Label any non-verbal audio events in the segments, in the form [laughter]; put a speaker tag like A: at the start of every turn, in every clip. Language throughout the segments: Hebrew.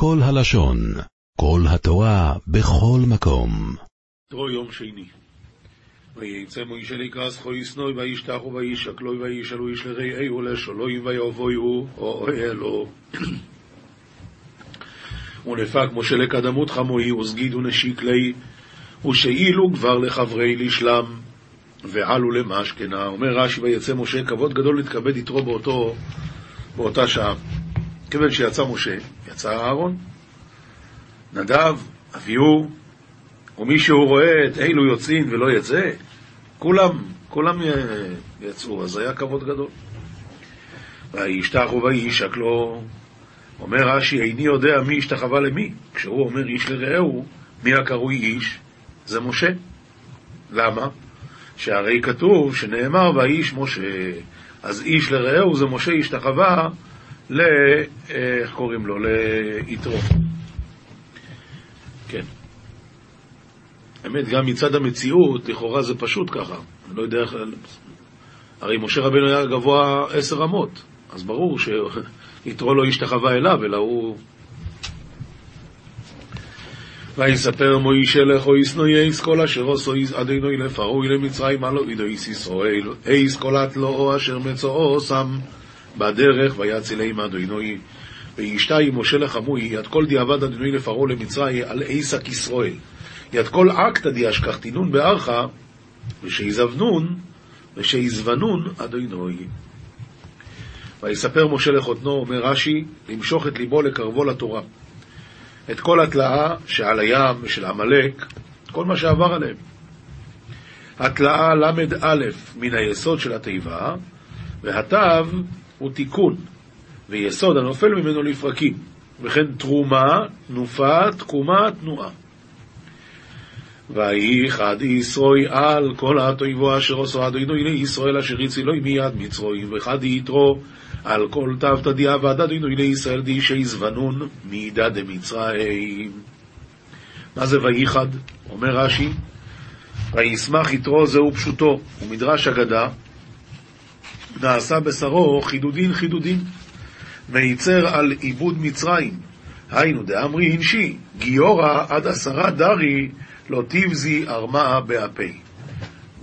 A: כל הלשון, כל התורה, בכל מקום.
B: תרו יום שני. ויצא מוישה לקרס חוי סנוי וישתחו וישקלוי וישאלו איש לרעי ולשולוי ויבואו או אלו. [clears throat] ונפק משה לקדמות חמוי וסגיד ונשיק לי ושאילו כבר לחברי לשלם ועלו למשכנה. אומר רש"י ויצא משה כבוד גדול להתכבד יתרו באותו, באותה שעה. כיוון שיצא משה, יצא אהרון. נדב, אביהו, ומי שהוא רואה את אילו יוצאים ולא יצא, כולם, כולם יצאו, אז היה כבוד גדול. וישתחו וישק לו, אומר רש"י, איני יודע מי השתחווה למי. כשהוא אומר איש לרעהו, מי הקרוי איש? זה משה. למה? שהרי כתוב שנאמר והאיש משה, אז איש לרעהו זה משה השתחווה ל... איך קוראים לו? ליתרו. כן. האמת, גם מצד המציאות, לכאורה זה פשוט ככה. אני לא יודע איך... הרי משה רבנו היה גבוה עשר רמות, אז ברור שיתרו לא השתחווה אליו, אלא הוא... ויספר מוישה לכו ישנוי אייס כל אשר עשו אדינוי לפרעוי למצרים הלא אידויס ישראל אייס קולת לו אשר מצאו שם בדרך ויציל עם אדינוי וישתה משה לחמוי יד כל דיעבד אדינוי לפרעה למצרים על אייסק ישראל. יד כל אקתא דיאשכחתינון בארכה ושיזבנון ושיזבנון אדינוי ויספר משה לחותנו אומר רש"י למשוך את ליבו לקרבו לתורה. את כל התלאה שעל הים ושל עמלק, כל מה שעבר עליהם. התלאה ל"א מן היסוד של התיבה, והתו הוא תיקון, ויסוד הנופל ממנו לפרקים, וכן תרומה, תנופה, תקומה, תנועה. ויהי חד ישרוי על כל התויבו אשר עשו אדוני לישראל אשר הצילוי מיד מצרויים, וחד יתרו על כל תו תדיעה ועדדינו לישראל די שיזבנון מידע דמצרים. מה זה וייחד? אומר רש"י, וישמח יתרו זהו פשוטו, ומדרש אגדה, נעשה בשרו חידודין חידודין, וייצר על עיבוד מצרים, היינו דאמרי הנשי, גיורא עד עשרה דרי לא תבזי ארמאה באפי.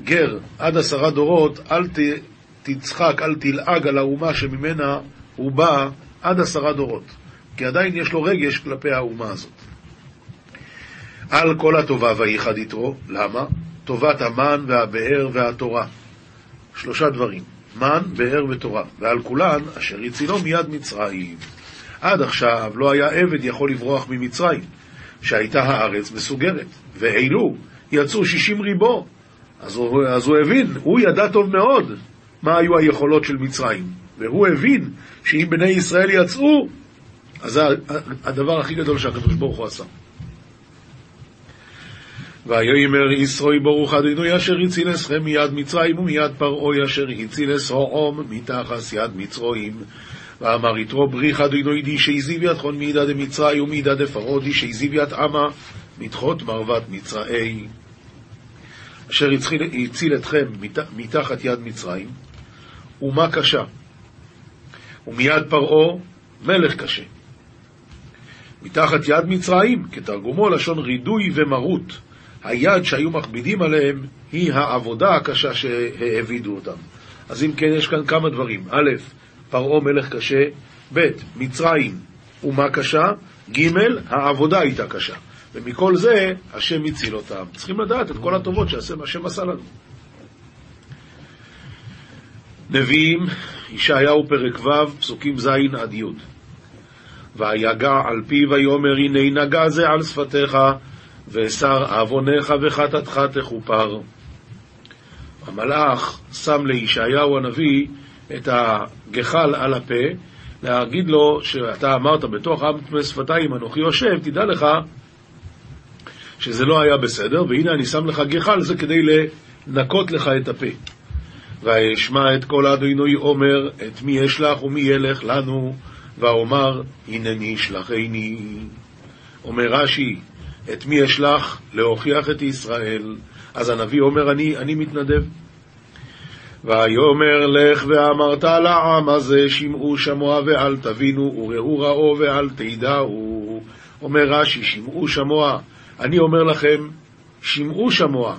B: גר עד עשרה דורות, אל ת... תצחק, אל תלעג על האומה שממנה הוא בא עד עשרה דורות, כי עדיין יש לו רגש כלפי האומה הזאת. על כל הטובה וייחד יתרו, למה? טובת המן והבאר והתורה. שלושה דברים, מן, באר ותורה, ועל כולן אשר הצילו מיד מצרים. עד עכשיו לא היה עבד יכול לברוח ממצרים, שהייתה הארץ מסוגרת, ואילו יצאו שישים ריבו. אז הוא, אז הוא הבין, הוא ידע טוב מאוד מה היו היכולות של מצרים. והוא הבין שאם בני ישראל יצאו, אז זה הדבר הכי גדול שהקדוש ברוך הוא עשה. ויאמר ישרוי ברוך אדינוי אשר הציל אסכם מיד מצרים ומיד פרעוי אשר הציל אסעום מתחס יד מצרים. ואמר יתרו בריך אדינוי די שהזיב ידכון מידע דמצרי ומידע דפרעה די שהזיב יד עמה מתחות מרוות מצראי. אשר הציל אתכם מתחת יד מצרים אומה קשה, ומיד פרעה מלך קשה. מתחת יד מצרים, כתרגומו לשון רידוי ומרות, היד שהיו מכבידים עליהם היא העבודה הקשה שהעבידו אותם. אז אם כן, יש כאן כמה דברים. א', פרעה מלך קשה, ב', מצרים אומה קשה, ג', העבודה הייתה קשה. ומכל זה, השם הציל אותם. צריכים לדעת את כל הטובות שהשם עשה לנו. נביאים, ישעיהו פרק ו', פסוקים ז' עד י'. ויגע על פיו ויאמר הנה נגע זה על שפתיך, ואסר עוונך וחטאתך תכופר. המלאך שם לישעיהו הנביא את הגחל על הפה, להגיד לו שאתה אמרת בתוך עם טמא שפתיים אנוכי יושב, תדע לך שזה לא היה בסדר, והנה אני שם לך גחל, זה כדי לנקות לך את הפה. ואשמע את כל אדוני אומר, את מי אשלח ומי ילך לנו, ואומר, הנני שלחני. אומר רש"י, את מי אשלח? להוכיח את ישראל. אז הנביא אומר, אני, אני מתנדב. ויאמר לך ואמרת לעם הזה שמעו שמוע ואל תבינו וראו ראו ואל תדעו. אומר רש"י, שמעו שמוע. אני אומר לכם, שמעו שמוע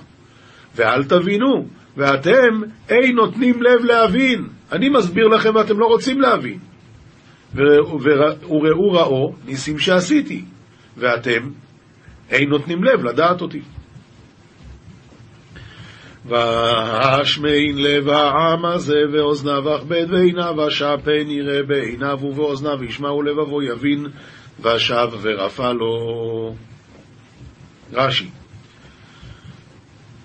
B: ואל תבינו, ואתם אין נותנים לב להבין. אני מסביר לכם ואתם לא רוצים להבין. וראו ראו ניסים שעשיתי, ואתם אין נותנים לב לדעת אותי. והשמין לב העם הזה ואוזניו אכבד ועיניו אשע פן יראה בעיניו ובאוזניו ישמעו לבבו יבין ושב ורפא לו. רש"י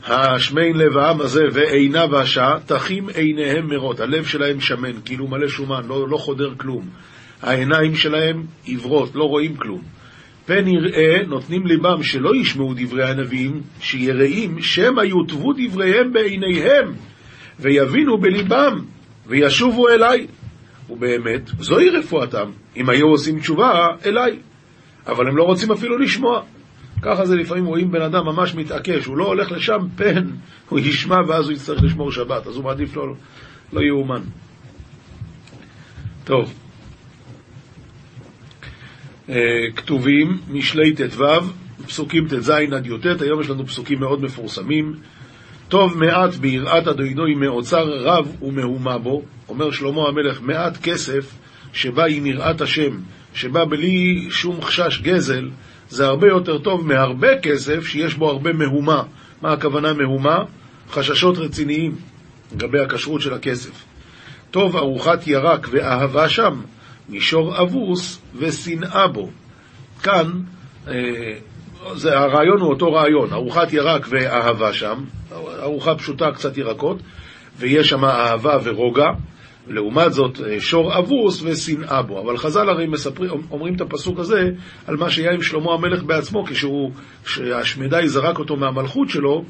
B: השמין לב העם הזה ועיניו אשע תחים עיניהם מרות, הלב שלהם שמן, כאילו מלא שומן, לא, לא חודר כלום. העיניים שלהם עיוורות, לא רואים כלום. פן יראה, נותנים ליבם שלא ישמעו דברי הנביאים, שיראים, שמא יוטבו דבריהם בעיניהם, ויבינו בליבם, וישובו אליי. ובאמת, זוהי רפואתם, אם היו עושים תשובה, אליי. אבל הם לא רוצים אפילו לשמוע. ככה זה לפעמים רואים בן אדם ממש מתעקש, הוא לא הולך לשם, פן, [laughs] הוא ישמע ואז הוא יצטרך לשמור שבת, אז הוא מעדיף לא, לא יאומן. טוב. אה, כתובים, משלי ט"ו, פסוקים ט"ז עד י"ט, היום יש לנו פסוקים מאוד מפורסמים. טוב מעט ביראת אדוני מאוצר רב ומהומה בו, אומר שלמה המלך, מעט כסף שבא עם יראת השם, שבא בלי שום חשש גזל, זה הרבה יותר טוב מהרבה כסף שיש בו הרבה מהומה. מה הכוונה מהומה? חששות רציניים לגבי הכשרות של הכסף. טוב ארוחת ירק ואהבה שם, מישור אבוס ושנאה בו. כאן, אה, זה, הרעיון הוא אותו רעיון, ארוחת ירק ואהבה שם, ארוחה פשוטה, קצת ירקות, ויש שם אהבה ורוגע, לעומת זאת אה, שור אבוס ושנאה בו. אבל חז"ל הרי מספרים, אומרים את הפסוק הזה על מה שהיה עם שלמה המלך בעצמו, כשהוא, כשהשמדי זרק אותו מהמלכות שלו,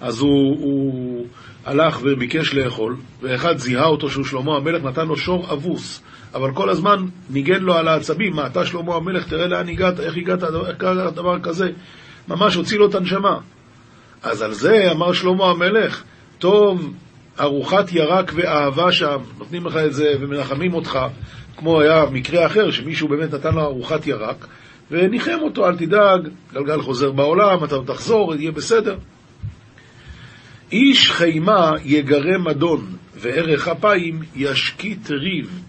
B: אז הוא, הוא הלך וביקש לאכול, ואחד זיהה אותו שהוא שלמה המלך, נתן לו שור אבוס, אבל כל הזמן ניגן לו על העצבים, מה אתה שלמה המלך, תראה לאן הגעת, איך הגעת, איך קרה דבר כזה, ממש הוציא לו את הנשמה. אז על זה אמר שלמה המלך, טוב, ארוחת ירק ואהבה שם, נותנים לך את זה ומנחמים אותך, כמו היה מקרה אחר, שמישהו באמת נתן לו ארוחת ירק, וניחם אותו, אל תדאג, גלגל חוזר בעולם, אתה תחזור, יהיה בסדר. איש חימה יגרה מדון, וערך אפיים ישקיט ריב.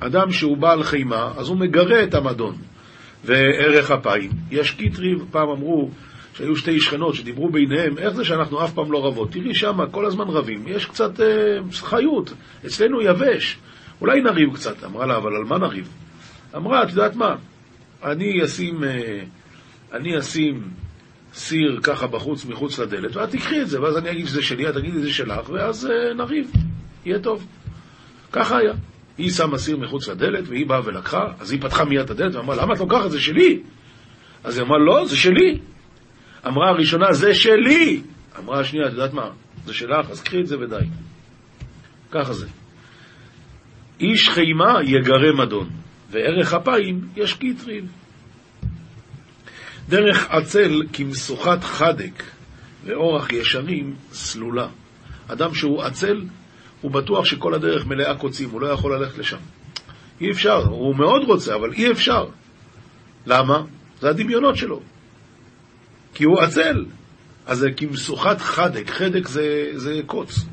B: אדם שהוא בעל חימה, אז הוא מגרה את המדון. וערך אפיים ישקיט ריב. פעם אמרו שהיו שתי שכנות שדיברו ביניהם, איך זה שאנחנו אף פעם לא רבות? תראי שמה, כל הזמן רבים, יש קצת אה, חיות, אצלנו יבש, אולי נריב קצת. אמרה לה, אבל על מה נריב? אמרה, את יודעת מה, אני אשים, אה, אני אשים סיר ככה בחוץ, מחוץ לדלת, ואת תקחי את זה, ואז אני אגיד שזה שלי, את תגידי זה שלך, ואז אה, נריב, יהיה טוב. ככה היה. היא שמה סיר מחוץ לדלת, והיא באה ולקחה, אז היא פתחה מיד את הדלת ואמרה, למה את לוקחת? זה שלי. אז היא אמרה, לא, זה שלי. אמרה הראשונה, זה שלי! אמרה השנייה, את יודעת מה? זה שלך, אז קחי את זה ודי. ככה זה. איש חימה יגרה מדון, וערך אפיים ישקיט ריב. דרך עצל כמשוכת חדק, ואורח ישרים סלולה. אדם שהוא עצל, הוא בטוח שכל הדרך מלאה קוצים, הוא לא יכול ללכת לשם. אי אפשר, הוא מאוד רוצה, אבל אי אפשר. למה? זה הדמיונות שלו. כי הוא עצל. אז זה כמשוכת חדק, חדק זה, זה קוץ.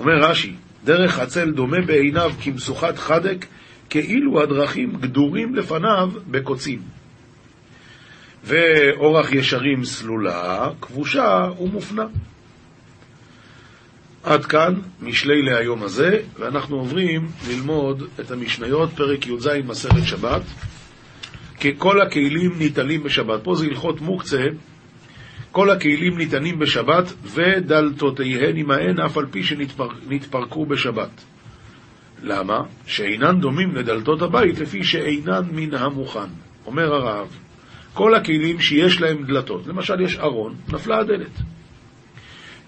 B: אומר רש"י, דרך עצל דומה בעיניו כמשוכת חדק, כאילו הדרכים גדורים לפניו בקוצים. ואורח ישרים סלולה, כבושה ומופנה. עד כאן משלי להיום הזה, ואנחנו עוברים ללמוד את המשניות, פרק י"ז מסכת שבת. כי כל הכלים ניטלים בשבת. פה זה הלכות מוקצה, כל הכלים ניתנים בשבת, ודלתותיהן עמהן אף על פי שנתפרקו בשבת. למה? שאינן דומים לדלתות הבית לפי שאינן מן המוכן. אומר הרב, כל הכלים שיש להם דלתות, למשל יש ארון, נפלה הדלת.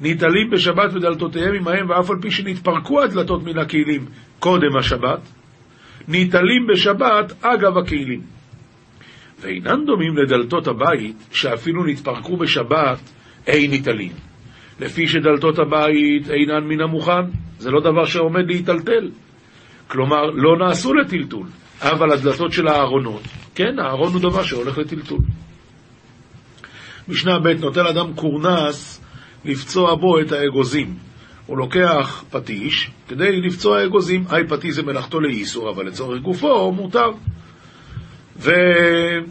B: ניטלים בשבת ודלתותיהם עמהם, ואף על פי שנתפרקו הדלתות מן הכלים קודם השבת, ניטלים בשבת אגב הכלים. ואינן דומים לדלתות הבית, שאפילו נתפרקו בשבת, אין ניטלים. לפי שדלתות הבית אינן מן המוכן, זה לא דבר שעומד להיטלטל. כלומר, לא נעשו לטלטול, אבל הדלתות של הארונות, כן, הארון הוא דבר שהולך לטלטול. משנה ב' נוטל אדם קורנס לפצוע בו את האגוזים. הוא לוקח פטיש כדי לפצוע אגוזים. היי פטיש זה מלאכתו לאיסור, אבל לצורך גופו מותר. ואותו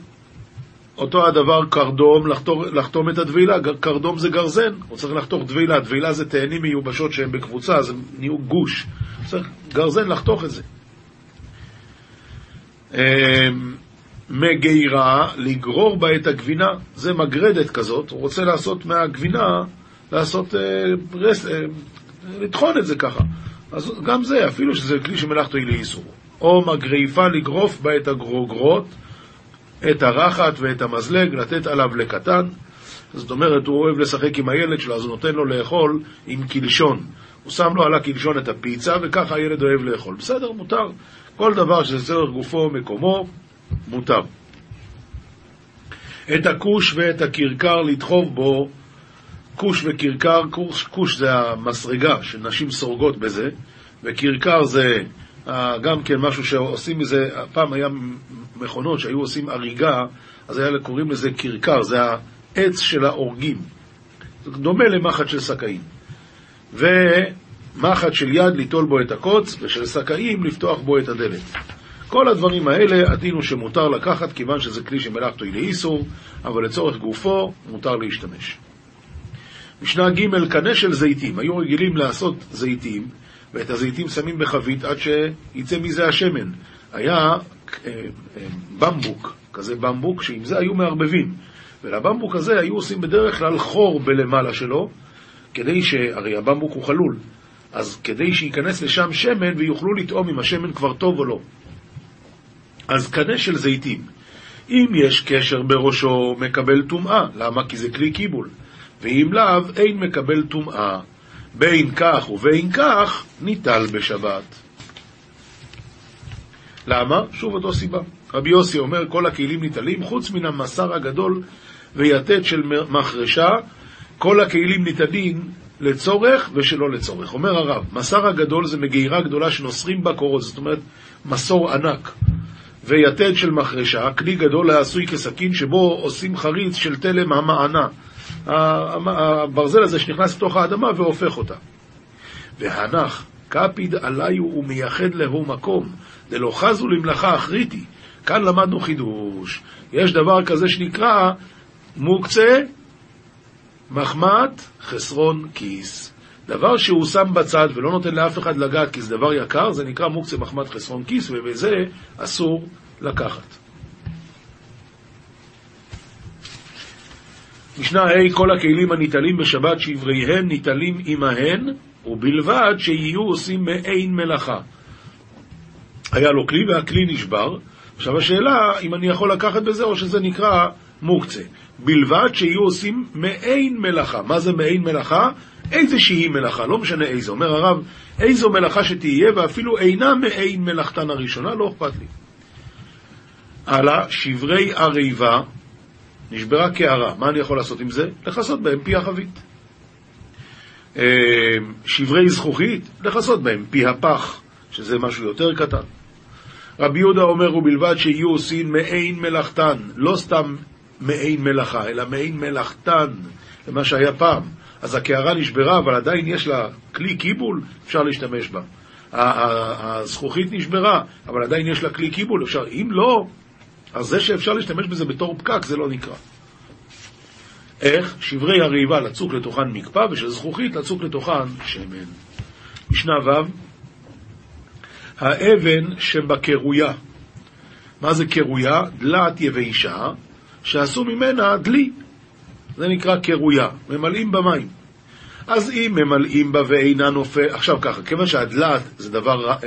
B: הדבר קרדום, לחתור, לחתום את הדבילה. קרדום זה גרזן, הוא צריך לחתוך דבילה. דבילה זה תאנים מיובשות שהן בקבוצה, אז הם נהיו גוש. צריך גרזן לחתוך את זה. אמ, מגירה, לגרור בה את הגבינה, זה מגרדת כזאת, הוא רוצה לעשות מהגבינה, לעשות, אה, רס, אה, לטחון את זה ככה. אז גם זה, אפילו שזה כלי שמלאכתו היא לאיסור. או מגריפה לגרוף בה את הגרוגרות, את הרחת ואת המזלג, לתת עליו לקטן. זאת אומרת, הוא אוהב לשחק עם הילד שלו, אז הוא נותן לו לאכול עם קלשון. הוא שם לו על הקלשון את הפיצה, וככה הילד אוהב לאכול. בסדר, מותר. כל דבר צורך גופו ומקומו, מותר. את הכוש ואת הכרכר לדחוב בו, כוש וכרכר, כוש, כוש זה המסרגה שנשים סורגות בזה, וכרכר זה אה, גם כן משהו שעושים מזה, פעם היה מכונות שהיו עושים הריגה, אז היה קוראים לזה כרכר, זה העץ של ההורגים. דומה למחט של סכאים. ומחט של יד ליטול בו את הקוץ, ושל סכאים לפתוח בו את הדלת. כל הדברים האלה, הדין הוא שמותר לקחת, כיוון שזה כלי שמלאכתו היא לאיסור, אבל לצורך גופו מותר להשתמש. משנה ג' קנה של זיתים. היו רגילים לעשות זיתים, ואת הזיתים שמים בחבית עד שיצא מזה השמן. היה אה, אה, במבוק, כזה במבוק, שעם זה היו מערבבים. ולבמבוק הזה היו עושים בדרך כלל חור בלמעלה שלו, כדי ש... הרי הבמבוק הוא חלול. אז כדי שייכנס לשם שמן ויוכלו לטעום אם השמן כבר טוב או לא. אז קנה של זיתים, אם יש קשר בראשו, מקבל טומאה. למה? כי זה כלי קיבול. ואם לאו, אין מקבל טומאה. בין כך ובין כך, ניטל בשבת. למה? שוב אותו סיבה. רבי יוסי אומר, כל הכלים ניטלים, חוץ מן המסר הגדול ויתד של מחרשה, כל הכלים ניטלים לצורך ושלא לצורך. אומר הרב, מסר הגדול זה מגירה גדולה שנוסרים בה קורות, זאת אומרת, מסור ענק. ויתד של מחרשה, כלי גדול העשוי כסכין שבו עושים חריץ של תלם המענה. הברזל הזה שנכנס לתוך האדמה והופך אותה. והנח, קפיד עליו ומייחד להו מקום, דלא חזו למלאכה אחריתי. כאן למדנו חידוש. יש דבר כזה שנקרא מוקצה, מחמת, חסרון, כיס. דבר שהוא שם בצד ולא נותן לאף אחד לגעת כי זה דבר יקר, זה נקרא מוקצה מחמת חסרון כיס, ובזה אסור לקחת. משנה ה' כל הכלים הניטלים בשבת שבריהן ניטלים עמהן, ובלבד שיהיו עושים מעין מלאכה. היה לו כלי והכלי נשבר. עכשיו השאלה אם אני יכול לקחת בזה או שזה נקרא מוקצה. בלבד שיהיו עושים מעין מלאכה. מה זה מעין מלאכה? איזושהי מלאכה, לא משנה איזו. אומר הרב, איזו מלאכה שתהיה, ואפילו אינה מעין מלאכתן הראשונה, לא אכפת לי. הלאה, שברי הריבה, נשברה קערה, מה אני יכול לעשות עם זה? לכסות בהם פי החבית. אה, שברי זכוכית, לכסות בהם פי הפח, שזה משהו יותר קטן. רבי יהודה אומר, ובלבד שיהיו עושים מעין מלאכתן, לא סתם מעין מלאכה, אלא מעין מלאכתן, למה שהיה פעם. אז הקערה נשברה, אבל עדיין יש לה כלי קיבול, אפשר להשתמש בה. הזכוכית נשברה, אבל עדיין יש לה כלי קיבול, אפשר, אם לא, אז זה שאפשר להשתמש בזה בתור פקק, זה לא נקרא. איך? שברי הריבה לצוק לתוכן מקפא, ושל זכוכית לצוק לתוכן שמן. משנה ו' האבן שבקרויה. מה זה קרויה? דלת יבשה, שעשו ממנה דלי. זה נקרא קרויה, ממלאים במים. אז אם ממלאים בה ואינה נופל, עכשיו ככה, כיוון שהדלת זה דבר אה,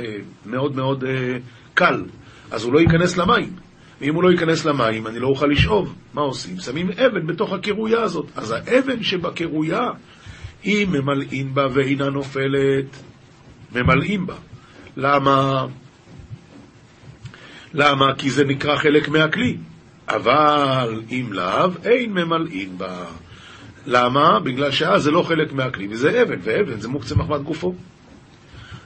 B: מאוד מאוד אה, קל, אז הוא לא ייכנס למים. ואם הוא לא ייכנס למים, אני לא אוכל לשאוב. מה עושים? שמים אבן בתוך הקרויה הזאת. אז האבן שבקרויה, אם ממלאים בה ואינה נופלת, ממלאים בה. למה? למה? כי זה נקרא חלק מהכלי. אבל אם לאו, אין ממלאים בה. למה? בגלל שאז זה לא חלק מהכלי, וזה אבן, ואבן זה מוקצה מחמת גופו.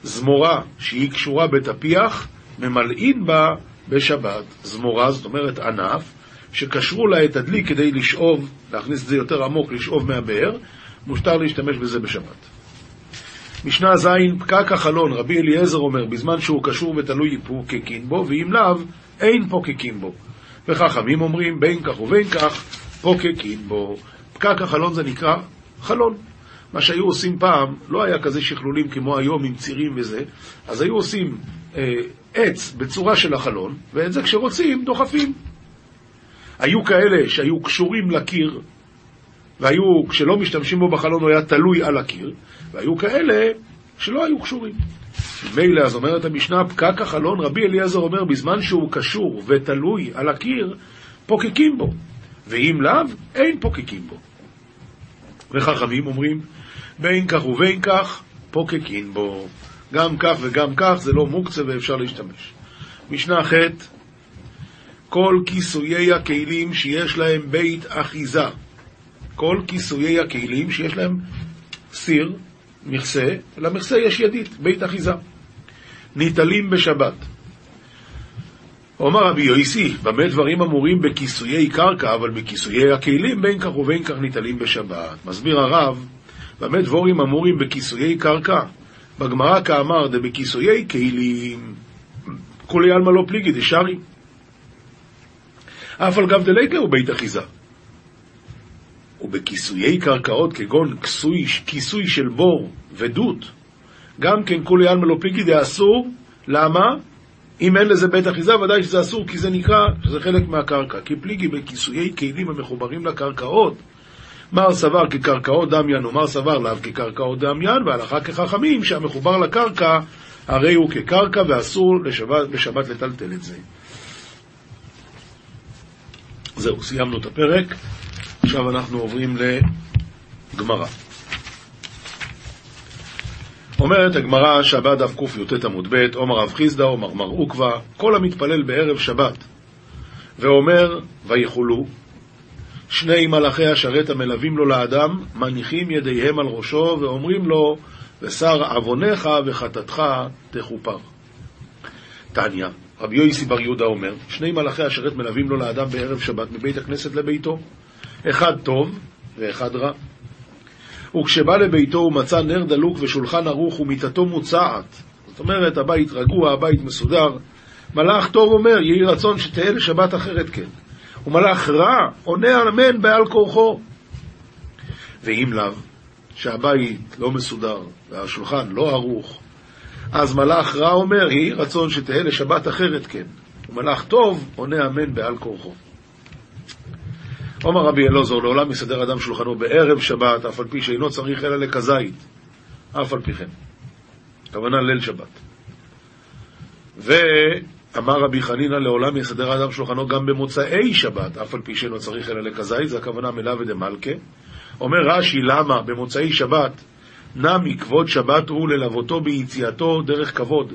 B: זמורה שהיא קשורה בתפיח, ממלאים בה בשבת. זמורה, זאת אומרת ענף, שקשרו לה את הדלי כדי לשאוב, להכניס את זה יותר עמוק, לשאוב מהבאר, מותר להשתמש בזה בשבת. משנה ז', פקק החלון, רבי אליעזר אומר, בזמן שהוא קשור ותלוי פוקקין בו, ואם לאו, אין פוקקין בו. וחכמים אומרים, בין כך ובין כך, פוקקין בו. פקק החלון זה נקרא חלון. מה שהיו עושים פעם, לא היה כזה שכלולים כמו היום עם צירים וזה, אז היו עושים אה, עץ בצורה של החלון, ואת זה כשרוצים דוחפים. היו כאלה שהיו קשורים לקיר, והיו, כשלא משתמשים בו בחלון הוא היה תלוי על הקיר, והיו כאלה שלא היו קשורים. מילא, אז אומרת המשנה, פקק החלון, רבי אליעזר אומר, בזמן שהוא קשור ותלוי על הקיר, פוקקים בו, ואם לאו, אין פוקקים בו. וחכמים אומרים, בין כך ובין כך, פוקקין בו. גם כך וגם כך, זה לא מוקצה ואפשר להשתמש. משנה ח' כל כיסויי הכלים שיש להם בית אחיזה, כל כיסויי הכלים שיש להם סיר, מכסה, למכסה יש ידית, בית אחיזה. ניטלים בשבת. אומר רבי יויסי, במה דברים אמורים בכיסויי קרקע, אבל בכיסויי הכלים בין כך ובין כך ניטלים בשבת. מסביר הרב, במה דבורים אמורים בכיסויי קרקע? בגמרא כאמר דבכיסויי כלים, כולי עלמא לא פליגי דשארי. אף על גב דליקה הוא בית אחיזה. ובכיסויי קרקעות כגון כיסוי, כיסוי של בור ודות, גם כן כולי עלמא לא פליגי דאסור, למה? אם אין לזה בית אחיזה, ודאי שזה אסור, כי זה נקרא, שזה חלק מהקרקע. כי פליגי בכיסויי כלים המחוברים לקרקעות, מר סבר כקרקעות דמיין ומר סבר לאו כקרקעות דמיין, והלכה כחכמים שהמחובר לקרקע הרי הוא כקרקע ואסור לשבת, בשבת לטלטל את זה. זהו, סיימנו את הפרק, עכשיו אנחנו עוברים לגמרא. אומרת הגמרא, שבת דף קי"ט עמוד ב', עומר רב חיסדא, עומר מר עוקבא, כל המתפלל בערב שבת, ואומר, ויחולו, שני מלאכי השרת המלווים לו לאדם, מניחים ידיהם על ראשו ואומרים לו, ושר עווניך וחטאתך תכופר. תניא, רבי יויסי בר יהודה אומר, שני מלאכי השרת מלווים לו לאדם בערב שבת מבית הכנסת לביתו, אחד טוב ואחד רע. וכשבא לביתו הוא מצא נר דלוק ושולחן ערוך ומיטתו מוצעת. זאת אומרת, הבית רגוע, הבית מסודר. מלאך טוב אומר, יהי רצון שתהיה לשבת אחרת כן. ומלאך רע עונה אמן בעל כורחו. ואם לאו, שהבית לא מסודר והשולחן לא ערוך, אז מלאך רע אומר, יהי רצון שתהיה לשבת אחרת כן. ומלאך טוב עונה אמן בעל כורחו. אומר רבי אלעזר, לעולם יסדר אדם שולחנו בערב שבת, אף על פי שאינו צריך אלא לכזית, אף על פי כן. הכוונה ליל שבת. ואמר רבי חנינא, לעולם יסדר אדם שולחנו גם במוצאי שבת, אף על פי שאינו צריך אלא לכזית, זה הכוונה מלווה דמלכה. אומר רש"י, למה במוצאי שבת נמי כבוד שבת הוא ללוותו ביציאתו דרך כבוד,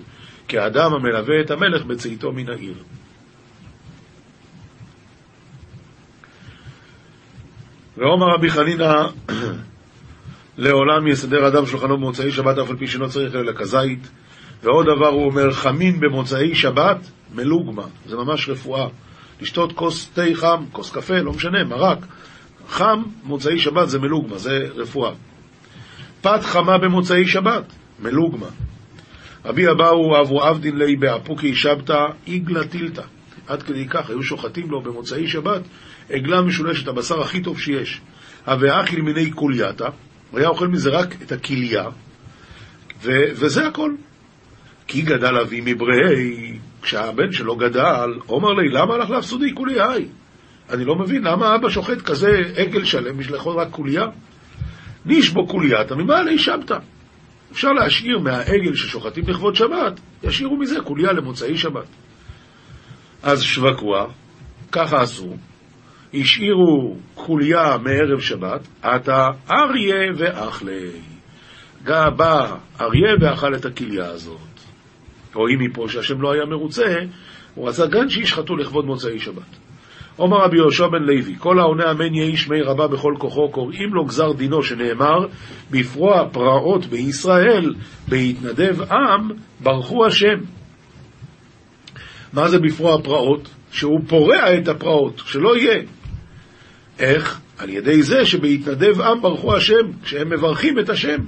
B: כאדם המלווה את המלך בצאתו מן העיר. ואומר רבי חנינא, לעולם יסדר אדם שולחנו במוצאי שבת אף על פי שאינו צריך אלא לכזית. ועוד דבר הוא אומר, חמין במוצאי שבת, מלוגמה, זה ממש רפואה. לשתות כוס תה חם, כוס קפה, לא משנה, מרק. חם, מוצאי שבת זה מלוגמה, זה רפואה. פת חמה במוצאי שבת, מלוגמה. רבי אבהו הוו עבדין ליה באפוקי שבתא עיגלא תילתא. עד כדי כך, היו שוחטים לו במוצאי שבת עגלה משולשת, הבשר הכי טוב שיש. הוה מיניה כולייתא, הוא היה אוכל מזה רק את הכליה, ו- וזה הכל. כי גדל אבימי בריה, כשהבן שלו גדל, אמר ליה, למה לך לאפסודי כולי האי? אני לא מבין, למה אבא שוחט כזה עגל שלם בשביל לאכול רק קוליה? בו קולייתא, ממעלה שבתא. אפשר להשאיר מהעגל ששוחטים לכבוד שבת, ישאירו מזה קוליה למוצאי שבת. אז שווקווה, ככה עשו, השאירו חוליה מערב שבת, עתה אריה ואכלי. בא אריה ואכל את הכליה הזאת. רואים מפה שהשם לא היה מרוצה, הוא רצה גם שישחטו לכבוד מוצאי שבת. אומר רבי יהושע בן לוי, כל העונה אמן יהי שמי רבה בכל כוחו, קוראים לו גזר דינו, שנאמר, בפרוע פרעות בישראל, בהתנדב עם, ברכו השם. מה זה בפרוע פרעות? שהוא פורע את הפרעות, שלא יהיה. איך? על ידי זה שבהתנדב עם ברכו השם, כשהם מברכים את השם.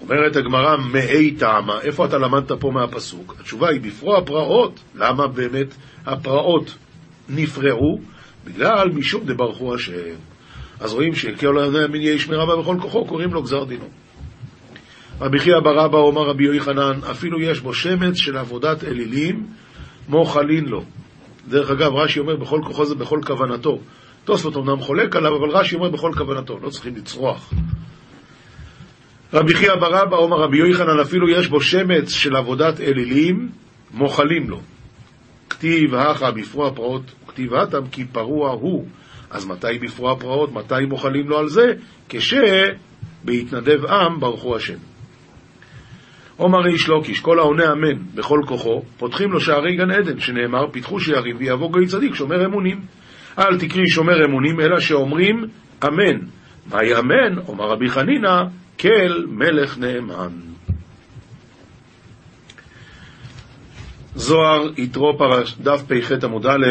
B: אומרת הגמרא, מאי טעמה, איפה אתה למדת פה מהפסוק? התשובה היא בפרוע פרעות. למה באמת הפרעות נפרעו? בגלל משום דברכו השם. אז רואים שכל המין יהיה ישמרה בכל כוחו, קוראים לו גזר דינו. רבי חייא ברבא אומר רבי יוחנן, אפילו יש בו שמץ של עבודת אלילים, מוחלין לו. דרך אגב, רש"י אומר בכל כוחו זה בכל כוונתו. תוספות אמנם חולק עליו, אבל רש"י אומר בכל כוונתו, לא צריכים לצרוח. רבי חייא ברבא אומר רבי יוחנן, אפילו יש בו שמץ של עבודת אלילים, מוחלים לו. כתיב הכא בפרוע פרעות, כתיב התם כי פרוע הוא. אז מתי בפרוע פרעות, מתי מוחלים לו על זה? כשבהתנדב עם ברכו השם. עומר איש לוקיש, כל העונה אמן בכל כוחו, פותחים לו שערי גן עדן, שנאמר, פיתחו שערים ויבוא גוי צדיק, שומר אמונים. אל תקרי שומר אמונים, אלא שאומרים אמן. מהי אמן? אומר רבי חנינא, כל מלך נאמן. זוהר, יתרו פרש, דף פ"ח עמוד א',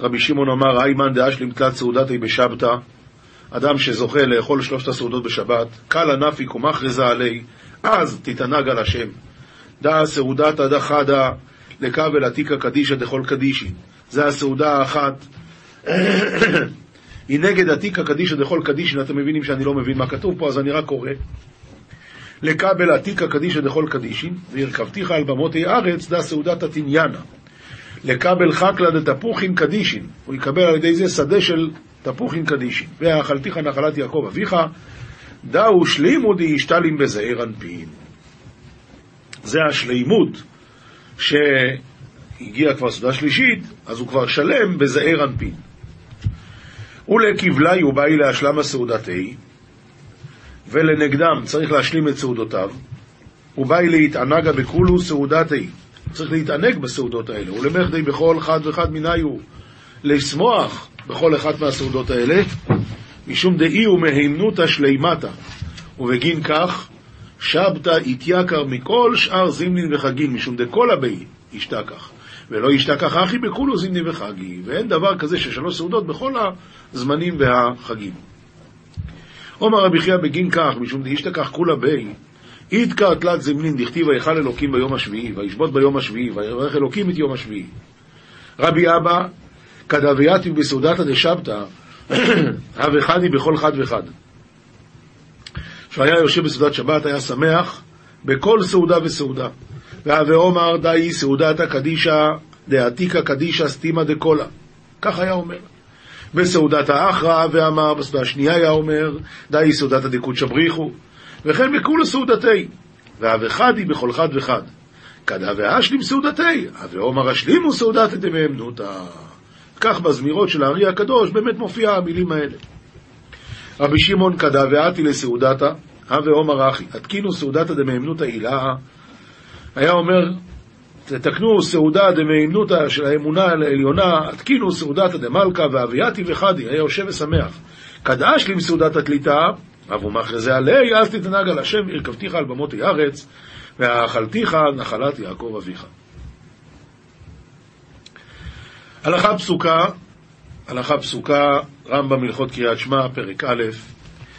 B: רבי שמעון אמר, איימן דאשלים תלת סעודתי בשבתא, אדם שזוכה לאכול שלושת הסעודות בשבת, קל ענפיק ומכרזה עלי, אז תתענג על השם. דא סעודתא דחדה לכבל עתיקא קדישא דכל קדישי. זה הסעודה האחת. [coughs] היא נגד עתיקא קדישא דכל קדישין, אתם מבינים שאני לא מבין מה כתוב פה, אז אני רק קורא. לקבל עתיקא קדישא דכל קדישין, והרכבתיך על במותי ארץ, דא סעודת תניאנה. לקבל חקלא דתפוחין קדישין, הוא יקבל על ידי זה שדה של תפוחין קדישין. ואכלתיך נחלת יעקב אביך, דאו שלימו דאישתלים בזעיר אנפין. זה השלימות שהגיעה כבר סעודה שלישית, אז הוא כבר שלם בזעיר אנפין. ולקבלי הוא באי להשלמה סעודתי, ולנגדם צריך להשלים את סעודותיו, הוא באי להתענגה בכולו סעודתי, צריך להתענג בסעודות האלה, ולמחדי בכל אחד ואחד מניו, לשמוח בכל אחת מהסעודות האלה, משום דאי ומהימנותא שלימתא, ובגין כך שבתא יתייקר מכל שאר זימנין וחגין, משום דכל הבי ישתכח. ולא ישתכח אחי בכולו זימני וחגי, ואין דבר כזה ששלוש סעודות בכל הזמנים והחגים. עומר רבי חייא בגין כך, משום דאישתכח כולה בי, איתקא תלת זמנין דכתיב ויכל אלוקים ביום השביעי, וישבות ביום השביעי, ויברך אלוקים את יום השביעי. רבי אבא, כדוויאתי בסעודתא דשבתא, [clears throat] הווה חדי בכל חד וחד. כשהיה יושב בסעודת שבת היה שמח בכל סעודה וסעודה. והווה עומר דאי סעודתא קדישא דעתיקא קדישא סתימא דקולה. כך היה אומר. בסעודת האחרא ואמר, בסעודה השנייה היה אומר, דאי סעודתא דקודשא בריחו. וכן בכולו סעודתי. והווה חדי בכל חד וחד. כדהווה אשלים סעודתי, עומר אשלימו סעודתא דמאמנותא. כך בזמירות של הארי הקדוש באמת מופיע המילים האלה. רבי שמעון כדהווה לסעודתא, הווה עומר אחי, התקינו סעודתא דמאמנותא הילאה היה אומר, תתקנו סעודה דמאמנותא של האמונה העליונה, התקינו סעודתא דמלכא ואבייתי וחדי, היה יושב ושמח. קדש לי מסעודת התליטה, אבו מחרזה עלי, אז תתנהג על השם, הרכבתיך על במותי ארץ, ואכלתיך נחלת יעקב אביך. הלכה פסוקה, הלכה פסוקה, רמב"ם הלכות קריאת שמע, פרק א',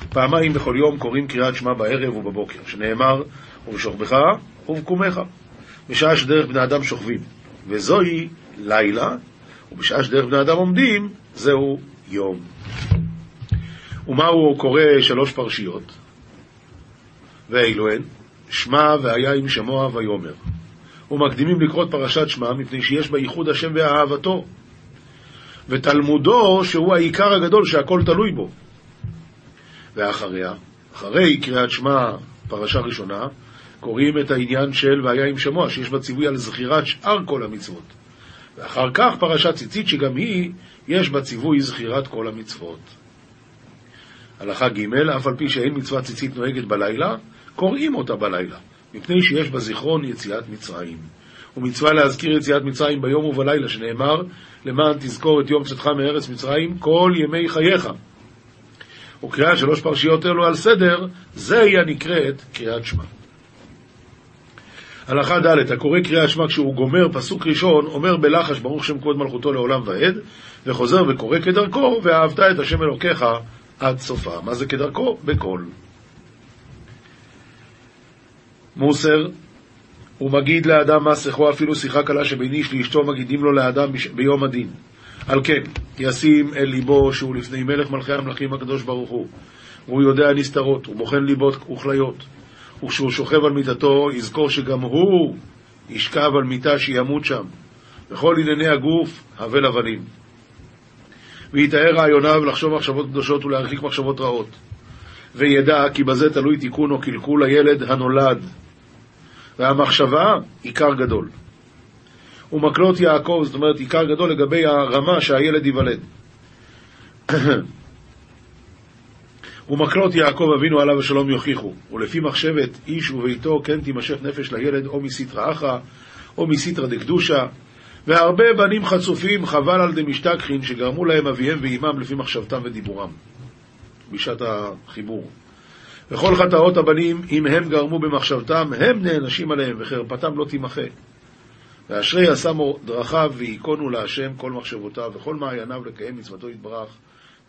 B: פעמיים בכל יום קוראים קריאת שמע בערב ובבוקר, שנאמר, ובשוכבך ובקומך, בשעה שדרך בני אדם שוכבים, וזוהי לילה, ובשעה שדרך בני אדם עומדים, זהו יום. ומה הוא קורא שלוש פרשיות? ואלו הן, שמע והיה עם שמוע ויאמר. ומקדימים לקרוא פרשת שמע מפני שיש בה ייחוד השם ואהבתו. ותלמודו שהוא העיקר הגדול שהכל תלוי בו. ואחריה, אחרי קריאת שמע, פרשה ראשונה, קוראים את העניין של והיה עם שמוע, שיש בה ציווי על זכירת שאר כל המצוות. ואחר כך פרשת ציצית, שגם היא, יש בה ציווי זכירת כל המצוות. הלכה ג' אף על פי שאין מצוות ציצית נוהגת בלילה, קוראים אותה בלילה, מפני שיש בה זיכרון יציאת מצרים. ומצווה להזכיר יציאת מצרים ביום ובלילה, שנאמר, למען תזכור את יום צאתך מארץ מצרים כל ימי חייך. וקריאת שלוש פרשיות אלו על סדר, זה היא הנקראת קריאת שמע. הלכה ד' הקורא קריאת שמע כשהוא גומר פסוק ראשון, אומר בלחש ברוך שם כבוד מלכותו לעולם ועד, וחוזר וקורא כדרכו, ואהבת את השם אלוקיך עד סופה. מה זה כדרכו? בקול. מוסר, הוא מגיד לאדם מה שיחו אפילו שיחה קלה שבין איש לאשתו מגידים לו לאדם ביום הדין. על כן, ישים אל ליבו שהוא לפני מלך מלכי המלכים הקדוש ברוך הוא, והוא יודע נסתרות, הוא בוחן ליבות וכליות, וכשהוא שוכב על מיטתו, יזכור שגם הוא ישכב על מיטה שימות שם, וכל ענייני הגוף, הבל הבלים. ויתאר רעיוניו לחשוב מחשבות קדושות ולהרחיק מחשבות רעות. וידע כי בזה תלוי תיקון או קלקול הילד הנולד. והמחשבה, עיקר גדול. ומקלות יעקב, זאת אומרת עיקר גדול לגבי הרמה שהילד ייוולד. [coughs] ומקלות יעקב אבינו עליו השלום יוכיחו, ולפי מחשבת איש וביתו כן תימשך נפש לילד או מסיתרא אחא, או מסיתרא דקדושה, והרבה בנים חצופים חבל על דמשתכחין שגרמו להם אביהם ואימם לפי מחשבתם ודיבורם, בשעת החיבור. וכל חטאות הבנים, אם הם גרמו במחשבתם, הם נענשים עליהם, וחרפתם לא תימחה. ואשרי השמו דרכיו וייכונו להשם כל מחשבותיו וכל מעייניו לקיים מצוותו יתברך,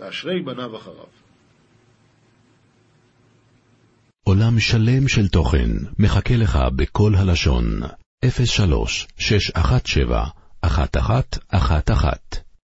B: ואשרי בניו אחריו.
A: עולם שלם של תוכן מחכה לך בכל הלשון, 03 617 1111